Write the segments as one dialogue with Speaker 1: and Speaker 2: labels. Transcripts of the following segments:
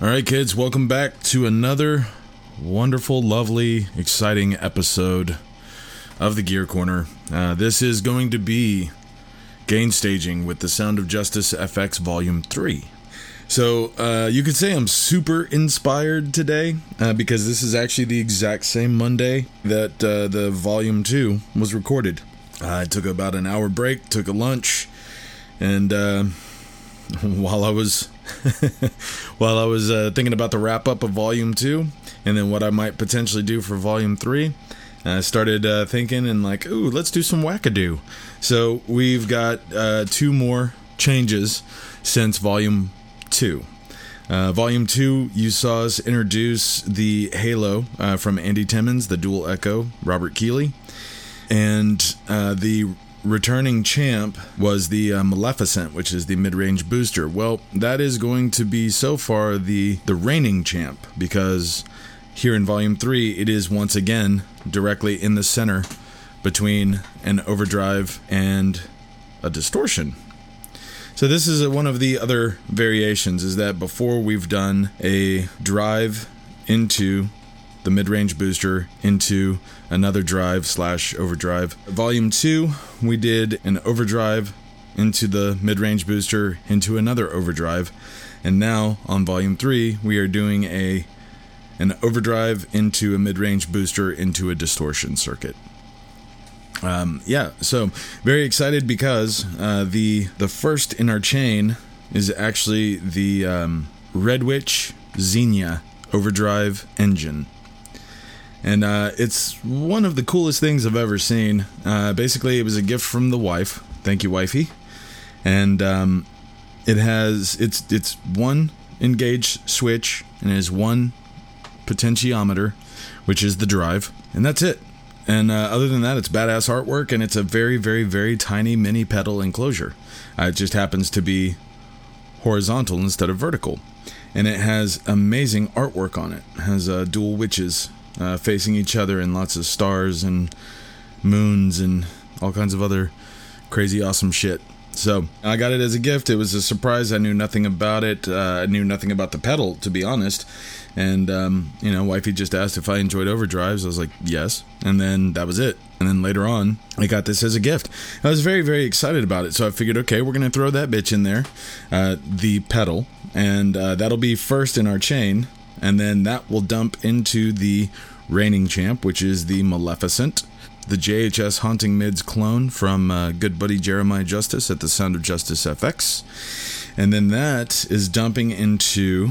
Speaker 1: All right, kids, welcome back to another wonderful, lovely, exciting episode of the Gear Corner. Uh, this is going to be gain staging with the Sound of Justice FX Volume 3. So, uh, you could say I'm super inspired today uh, because this is actually the exact same Monday that uh, the Volume 2 was recorded. I took about an hour break, took a lunch, and uh, while I was while I was uh, thinking about the wrap up of Volume Two, and then what I might potentially do for Volume Three, I started uh, thinking and like, ooh, let's do some wackadoo. So we've got uh, two more changes since Volume Two. Uh, volume 2, you saw us introduce the Halo uh, from Andy Timmons, the Dual Echo, Robert Keeley. And uh, the returning champ was the uh, Maleficent, which is the mid-range booster. Well, that is going to be so far the the reigning champ because here in Volume Three, it is once again directly in the center between an overdrive and a distortion. So this is one of the other variations is that before we've done a drive into the mid-range booster into another drive slash overdrive. Volume two, we did an overdrive into the mid-range booster into another overdrive, and now on volume three, we are doing a an overdrive into a mid-range booster into a distortion circuit. Um, yeah, so very excited because uh, the the first in our chain is actually the um, Red Witch Xenia overdrive engine and uh, it's one of the coolest things I've ever seen. Uh, basically, it was a gift from the wife. Thank you, wifey. And um, it has it's it's one engaged switch and it has one potentiometer, which is the drive, and that's it. And uh, other than that, it's badass artwork, and it's a very, very, very tiny mini pedal enclosure. Uh, it just happens to be horizontal instead of vertical, and it has amazing artwork on it. it has uh, dual witches uh, facing each other and lots of stars and moons and all kinds of other crazy awesome shit. So I got it as a gift. It was a surprise. I knew nothing about it. Uh, I knew nothing about the pedal, to be honest. And um, you know, wifey just asked if I enjoyed overdrives. I was like, yes. And then that was it. And then later on, I got this as a gift. I was very, very excited about it. So I figured, okay, we're gonna throw that bitch in there, uh, the pedal, and uh, that'll be first in our chain and then that will dump into the reigning champ, which is the Maleficent, the JHS Haunting Mids clone from uh, good buddy Jeremiah Justice at the Sound of Justice FX. And then that is dumping into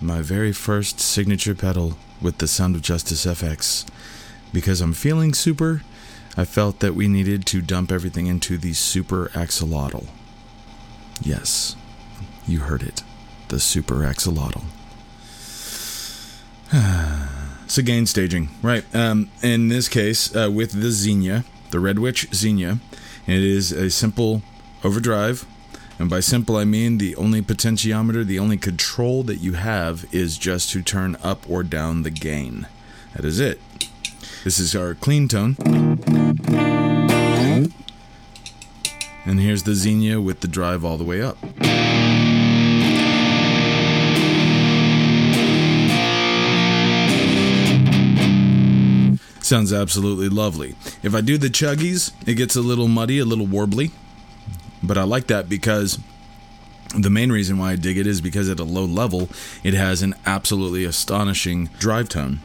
Speaker 1: my very first signature pedal with the Sound of Justice FX. Because I'm feeling super, I felt that we needed to dump everything into the Super Axolotl. Yes, you heard it. The Super Axolotl. so gain staging, right? Um, in this case, uh, with the Xenia, the Red Witch Xenia, it is a simple overdrive. And by simple, I mean the only potentiometer, the only control that you have is just to turn up or down the gain. That is it. This is our clean tone. And here's the Xenia with the drive all the way up. Sounds absolutely lovely. If I do the chuggies, it gets a little muddy, a little warbly. But I like that because the main reason why I dig it is because at a low level, it has an absolutely astonishing drive tone.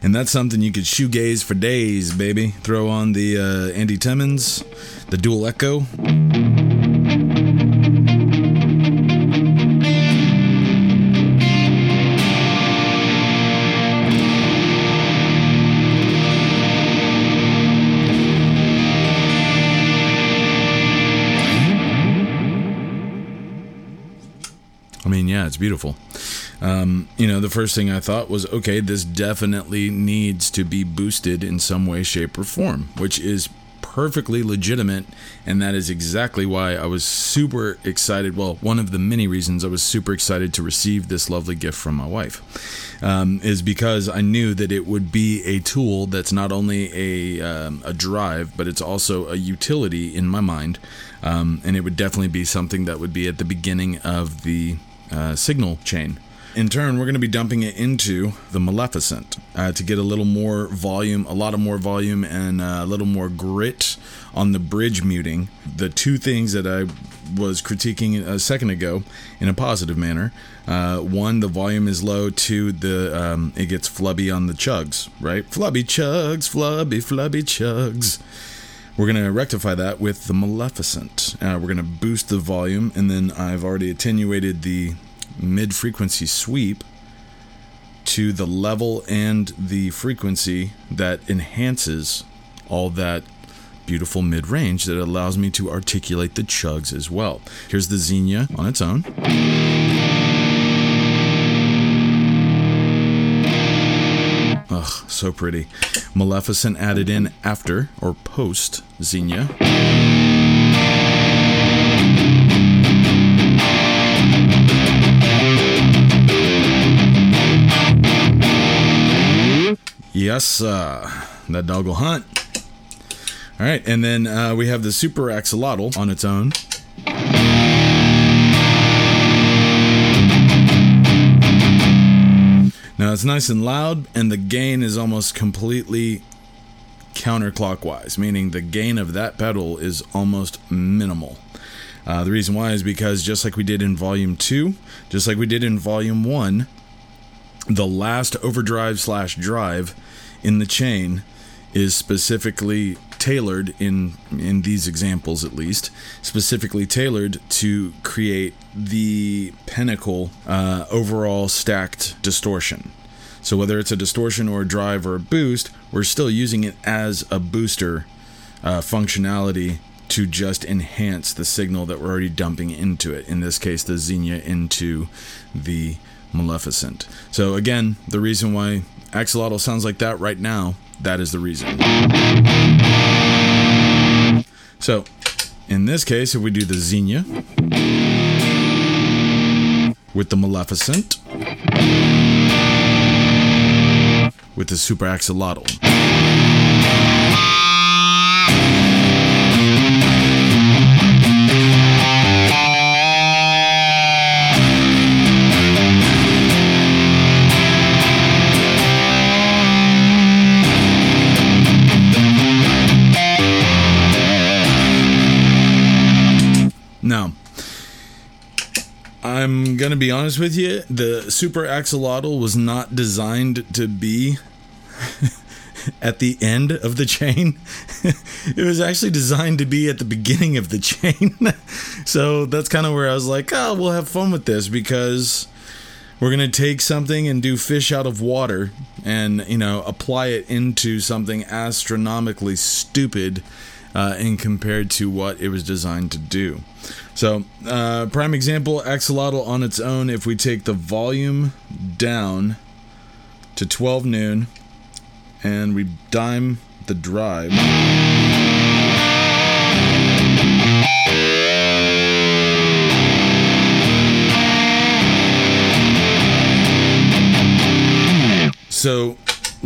Speaker 1: And that's something you could shoegaze for days, baby. Throw on the uh, Andy Timmons, the dual echo. I mean, yeah, it's beautiful. Um, you know, the first thing I thought was, okay, this definitely needs to be boosted in some way, shape, or form, which is perfectly legitimate, and that is exactly why I was super excited. Well, one of the many reasons I was super excited to receive this lovely gift from my wife um, is because I knew that it would be a tool that's not only a, um, a drive, but it's also a utility in my mind. Um, and it would definitely be something that would be at the beginning of the uh, signal chain. In turn, we're going to be dumping it into the Maleficent uh, to get a little more volume, a lot of more volume, and uh, a little more grit on the bridge muting. The two things that I was critiquing a second ago in a positive manner. Uh, one, the volume is low. Two, the um, it gets flubby on the chugs, right? Flubby chugs, flubby, flubby chugs. We're going to rectify that with the Maleficent. Uh, we're going to boost the volume, and then I've already attenuated the mid frequency sweep to the level and the frequency that enhances all that beautiful mid range that allows me to articulate the chugs as well. Here's the Xenia on its own. So pretty. Maleficent added in after or post Xenia. Yes, uh, that dog will hunt. All right, and then uh, we have the Super Axolotl on its own. Now it's nice and loud, and the gain is almost completely counterclockwise, meaning the gain of that pedal is almost minimal. Uh, the reason why is because just like we did in Volume 2, just like we did in Volume 1, the last overdrive slash drive in the chain is specifically tailored in in these examples at least specifically tailored to create the pinnacle uh, overall stacked distortion so whether it's a distortion or a drive or a boost we're still using it as a booster uh, functionality to just enhance the signal that we're already dumping into it in this case the xenia into the Maleficent. So again, the reason why Axolotl sounds like that right now, that is the reason. So, in this case, if we do the Xenia with the Maleficent with the Super Axolotl. Now, I'm going to be honest with you. The Super Axolotl was not designed to be at the end of the chain. it was actually designed to be at the beginning of the chain. so that's kind of where I was like, oh, we'll have fun with this because we're going to take something and do fish out of water and, you know, apply it into something astronomically stupid uh, in compared to what it was designed to do. So, uh, prime example, Axolotl on its own, if we take the volume down to 12 noon and we dime the drive. So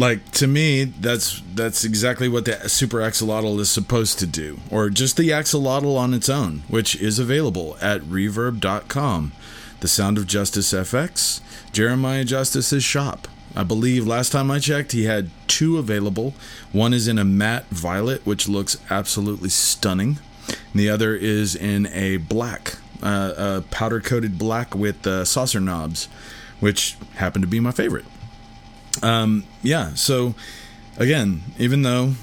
Speaker 1: like to me that's that's exactly what the super axolotl is supposed to do or just the axolotl on its own which is available at reverb.com the sound of justice fx jeremiah justice's shop. I believe last time i checked he had two available. One is in a matte violet which looks absolutely stunning. And the other is in a black uh, a powder coated black with uh, saucer knobs which happened to be my favorite um, yeah, so again, even though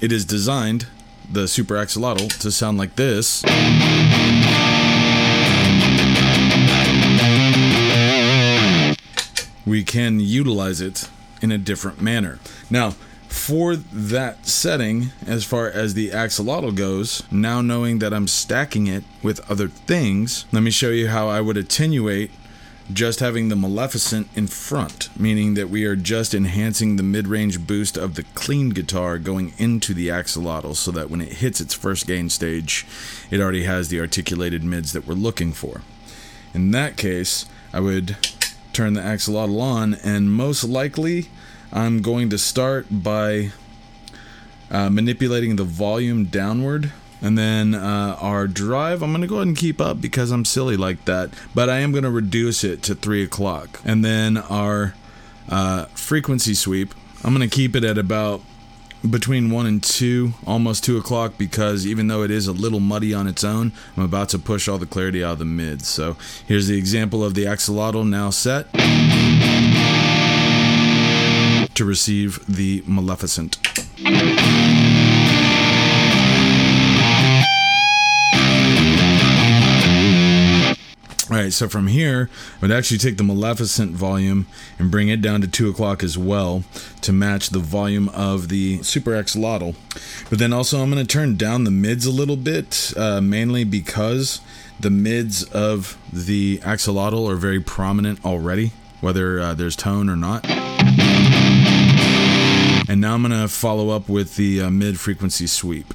Speaker 1: it is designed, the Super Axolotl, to sound like this. We can utilize it in a different manner. Now, for that setting, as far as the axolotl goes, now knowing that I'm stacking it with other things, let me show you how I would attenuate just having the Maleficent in front, meaning that we are just enhancing the mid range boost of the clean guitar going into the axolotl so that when it hits its first gain stage, it already has the articulated mids that we're looking for. In that case, I would turn the axolotl on, and most likely, I'm going to start by uh, manipulating the volume downward and then uh, our drive, I'm going to go ahead and keep up because I'm silly like that. But I am going to reduce it to 3 o'clock. And then our uh, frequency sweep, I'm going to keep it at about between 1 and 2, almost 2 o'clock, because even though it is a little muddy on its own, I'm about to push all the clarity out of the mids. So here's the example of the axolotl now set to receive the Maleficent. All right, so from here, I would actually take the Maleficent volume and bring it down to 2 o'clock as well to match the volume of the Super X Axolotl. But then also, I'm going to turn down the mids a little bit, uh, mainly because the mids of the Axolotl are very prominent already, whether uh, there's tone or not. And now I'm going to follow up with the uh, mid frequency sweep.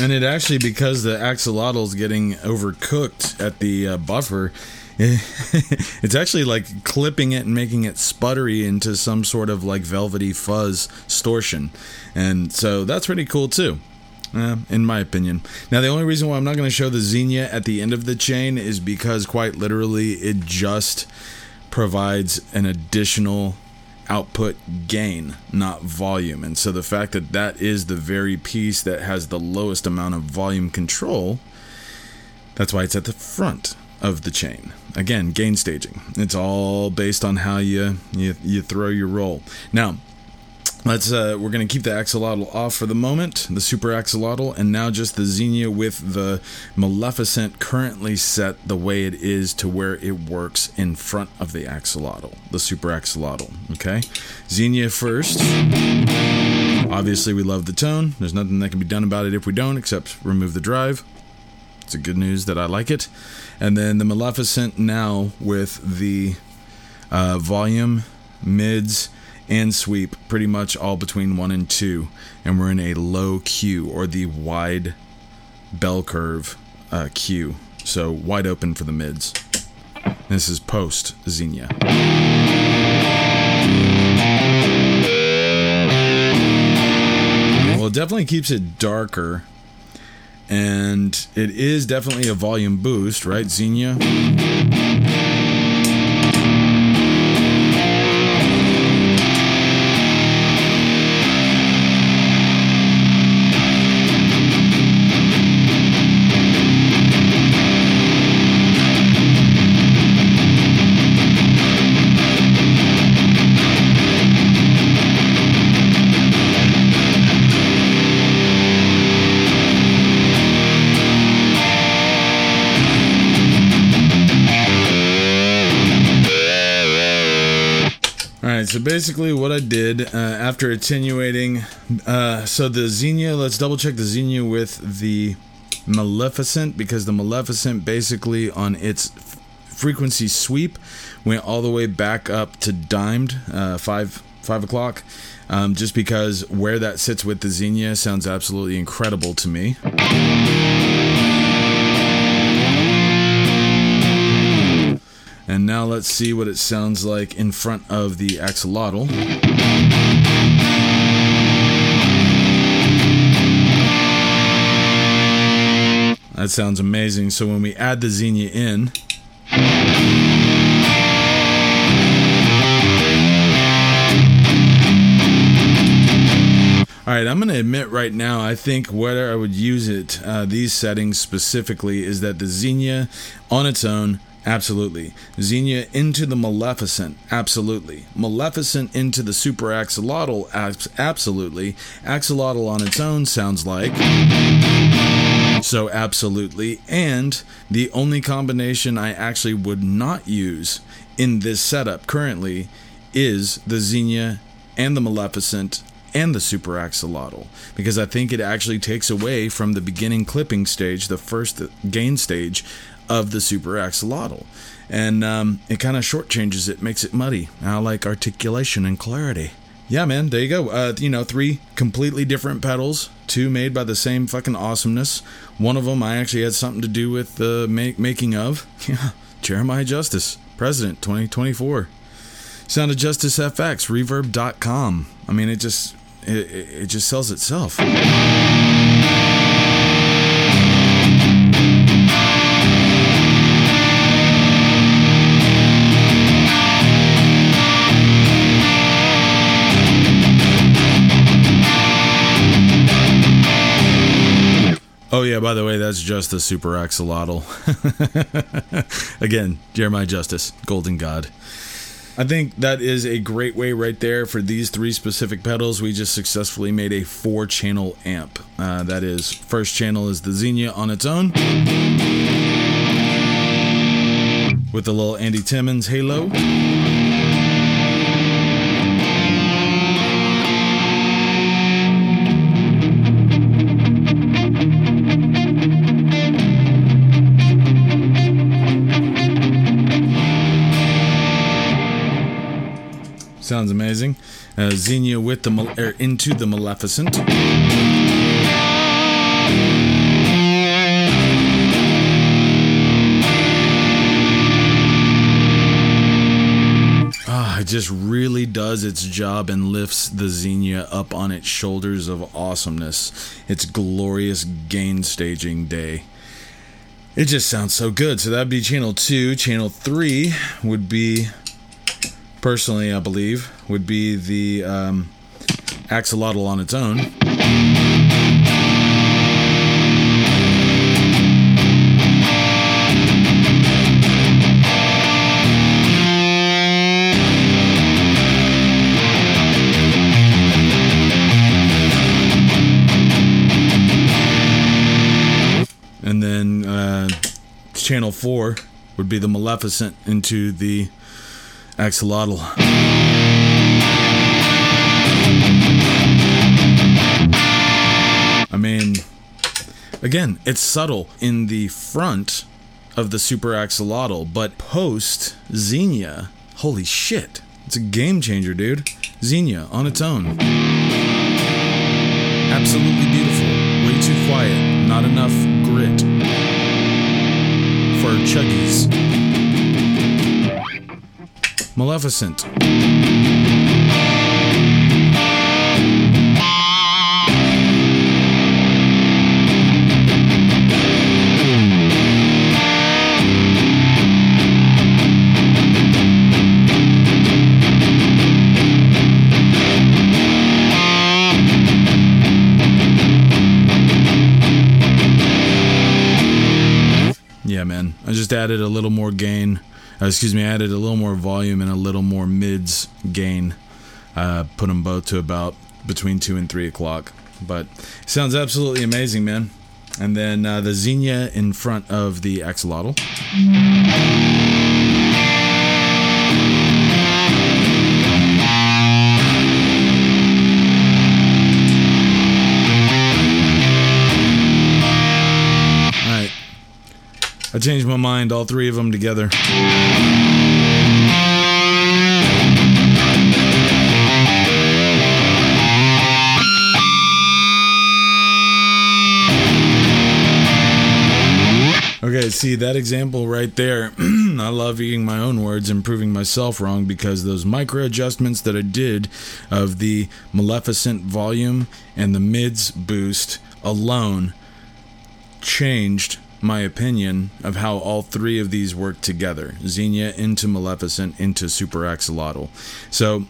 Speaker 1: And it actually because the axolotl's getting overcooked at the uh, buffer, it's actually like clipping it and making it sputtery into some sort of like velvety fuzz distortion, and so that's pretty cool too. Uh, in my opinion. Now, the only reason why I'm not going to show the Xenia at the end of the chain is because, quite literally, it just provides an additional output gain, not volume. And so the fact that that is the very piece that has the lowest amount of volume control, that's why it's at the front of the chain. Again, gain staging. It's all based on how you you, you throw your roll. Now, Let's uh, we're gonna keep the axolotl off for the moment, the super axolotl, and now just the Xenia with the Maleficent currently set the way it is to where it works in front of the axolotl, the super axolotl. Okay, Xenia first. Obviously, we love the tone. There's nothing that can be done about it if we don't, except remove the drive. It's a good news that I like it. And then the Maleficent now with the uh, volume, mids and sweep pretty much all between 1 and 2 and we're in a low Q or the wide bell curve uh, Q. So wide open for the mids. This is post Xenia. Well it definitely keeps it darker and it is definitely a volume boost right Xenia right, so basically what I did uh, after attenuating, uh, so the Xenia, let's double check the Xenia with the Maleficent because the Maleficent basically on its f- frequency sweep went all the way back up to dimed, uh, five five o'clock, um, just because where that sits with the Xenia sounds absolutely incredible to me. Now let's see what it sounds like in front of the axolotl. That sounds amazing. So when we add the Xenia in, All right, I'm going to admit right now, I think where I would use it, uh, these settings specifically, is that the Xenia on its own Absolutely. Xenia into the Maleficent. Absolutely. Maleficent into the Super Axolotl. Absolutely. Axolotl on its own sounds like. So, absolutely. And the only combination I actually would not use in this setup currently is the Xenia and the Maleficent and the Super Axolotl because I think it actually takes away from the beginning clipping stage, the first gain stage of the super axolotl. And um, it kind of shortchanges it, makes it muddy. I like articulation and clarity. Yeah, man, there you go. Uh, you know, three completely different pedals, two made by the same fucking awesomeness. One of them I actually had something to do with the make- making of. Yeah, Jeremiah Justice, President 2024. Sound of Justice FX, reverb.com. I mean, it just it, it just sells itself. Oh yeah, by the way, that's just the super axolotl. Again, Jeremiah Justice, Golden God. I think that is a great way right there for these three specific pedals. We just successfully made a four channel amp. Uh, that is, first channel is the Xenia on its own with the little Andy Timmons halo. Uh, Xenia with the er, into the Maleficent. Ah, it just really does its job and lifts the Xenia up on its shoulders of awesomeness. Its glorious gain staging day. It just sounds so good. So that'd be channel two. Channel three would be personally, I believe, would be the um, axolotl on its own. And then uh, channel four would be the Maleficent into the axolotl. Again, it's subtle in the front of the super axolotl, but post Xenia, holy shit, it's a game changer, dude. Xenia on its own. Absolutely beautiful. Way too quiet. Not enough grit for chuggies. Maleficent. Just added a little more gain uh, excuse me, added a little more volume and a little more mids gain. Uh, put them both to about between two and three o'clock. But sounds absolutely amazing, man. And then uh, the Xenia in front of the axolotl. I changed my mind, all three of them together. Okay, see that example right there. I love eating my own words and proving myself wrong because those micro adjustments that I did of the Maleficent volume and the mids boost alone changed my opinion of how all three of these work together Xenia into Maleficent into Super Axolotl. So,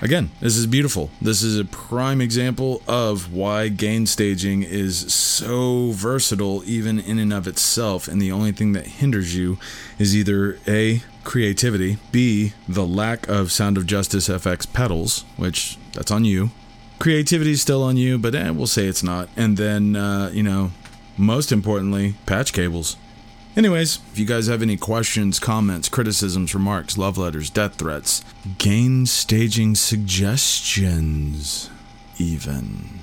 Speaker 1: again, this is beautiful. This is a prime example of why gain staging is so versatile, even in and of itself. And the only thing that hinders you is either A, creativity, B, the lack of Sound of Justice FX pedals, which that's on you. Creativity is still on you, but eh, we'll say it's not. And then, uh, you know, most importantly, patch cables. Anyways, if you guys have any questions, comments, criticisms, remarks, love letters, death threats, gain staging suggestions, even,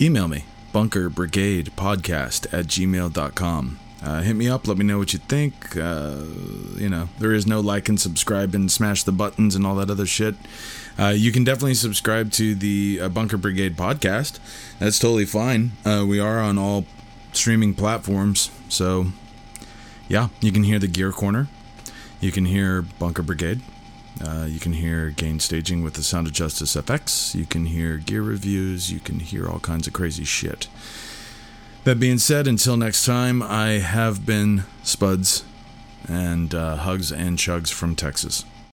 Speaker 1: email me, bunkerbrigadepodcast at gmail.com. Uh, hit me up, let me know what you think. Uh, you know, there is no like and subscribe and smash the buttons and all that other shit. Uh, you can definitely subscribe to the uh, Bunker Brigade podcast. That's totally fine. Uh, we are on all streaming platforms. So, yeah, you can hear the Gear Corner. You can hear Bunker Brigade. Uh, you can hear Gain Staging with the Sound of Justice FX. You can hear gear reviews. You can hear all kinds of crazy shit. That being said, until next time, I have been Spuds and uh, hugs and chugs from Texas.